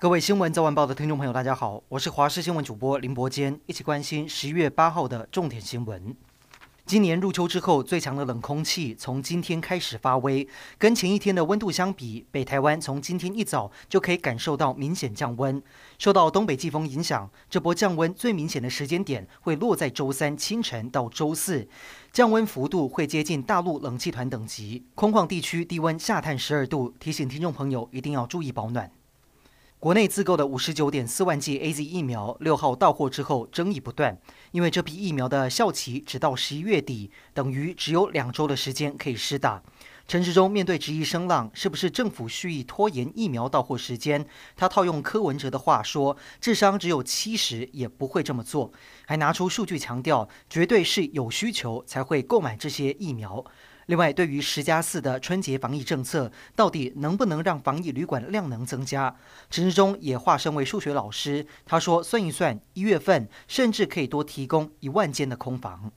各位新闻早晚报的听众朋友，大家好，我是华视新闻主播林伯坚，一起关心十一月八号的重点新闻。今年入秋之后，最强的冷空气从今天开始发威，跟前一天的温度相比，北台湾从今天一早就可以感受到明显降温。受到东北季风影响，这波降温最明显的时间点会落在周三清晨到周四，降温幅度会接近大陆冷气团等级，空旷地区低温下探十二度。提醒听众朋友一定要注意保暖。国内自购的五十九点四万剂 AZ 疫苗六号到货之后，争议不断，因为这批疫苗的效期只到十一月底，等于只有两周的时间可以施打。陈时中面对质疑声浪，是不是政府蓄意拖延疫苗到货时间？他套用柯文哲的话说：“智商只有七十也不会这么做。”还拿出数据强调，绝对是有需求才会购买这些疫苗。另外，对于十加四的春节防疫政策，到底能不能让防疫旅馆量能增加？陈志忠也化身为数学老师，他说：“算一算，一月份甚至可以多提供一万间的空房。”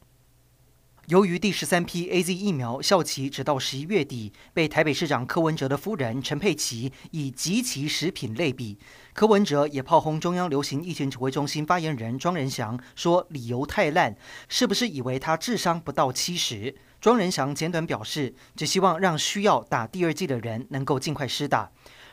由于第十三批 AZ 疫苗效期只到十一月底，被台北市长柯文哲的夫人陈佩琪以即期食品类比。柯文哲也炮轰中央流行疫情指挥中心发言人庄人祥，说理由太烂，是不是以为他智商不到七十？庄人祥简短表示，只希望让需要打第二剂的人能够尽快施打。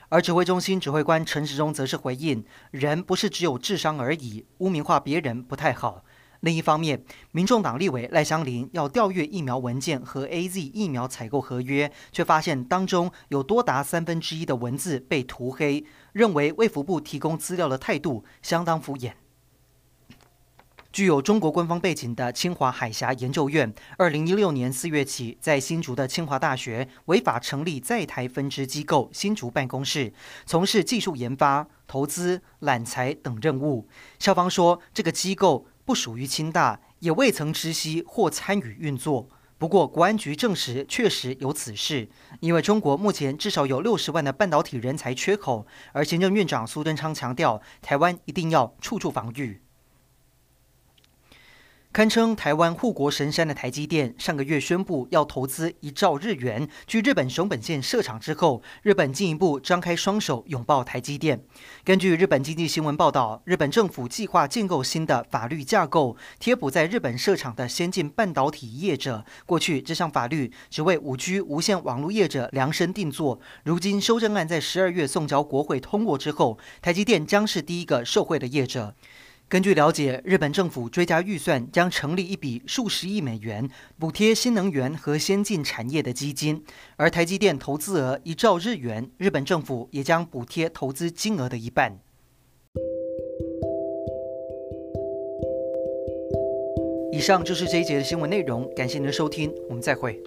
而指挥中心指挥官陈时中则是回应：人不是只有智商而已，污名化别人不太好。另一方面，民众党立委赖香伶要调阅疫苗文件和 AZ 疫苗采购合约，却发现当中有多达三分之一的文字被涂黑，认为卫福部提供资料的态度相当敷衍。具有中国官方背景的清华海峡研究院，二零一六年四月起在新竹的清华大学违法成立在台分支机构新竹办公室，从事技术研发、投资、揽才等任务。校方说，这个机构不属于清大，也未曾知悉或参与运作。不过，国安局证实确实有此事，因为中国目前至少有六十万的半导体人才缺口，而行政院长苏贞昌强调，台湾一定要处处防御。堪称台湾护国神山的台积电，上个月宣布要投资一兆日元，去日本熊本县设厂之后，日本进一步张开双手拥抱台积电。根据日本经济新闻报道，日本政府计划建构新的法律架构，贴补在日本设厂的先进半导体业者。过去这项法律只为五 G 无线网络业者量身定做，如今修正案在十二月送交国会通过之后，台积电将是第一个受惠的业者。根据了解，日本政府追加预算将成立一笔数十亿美元补贴新能源和先进产业的基金，而台积电投资额一兆日元，日本政府也将补贴投资金额的一半。以上就是这一节的新闻内容，感谢您的收听，我们再会。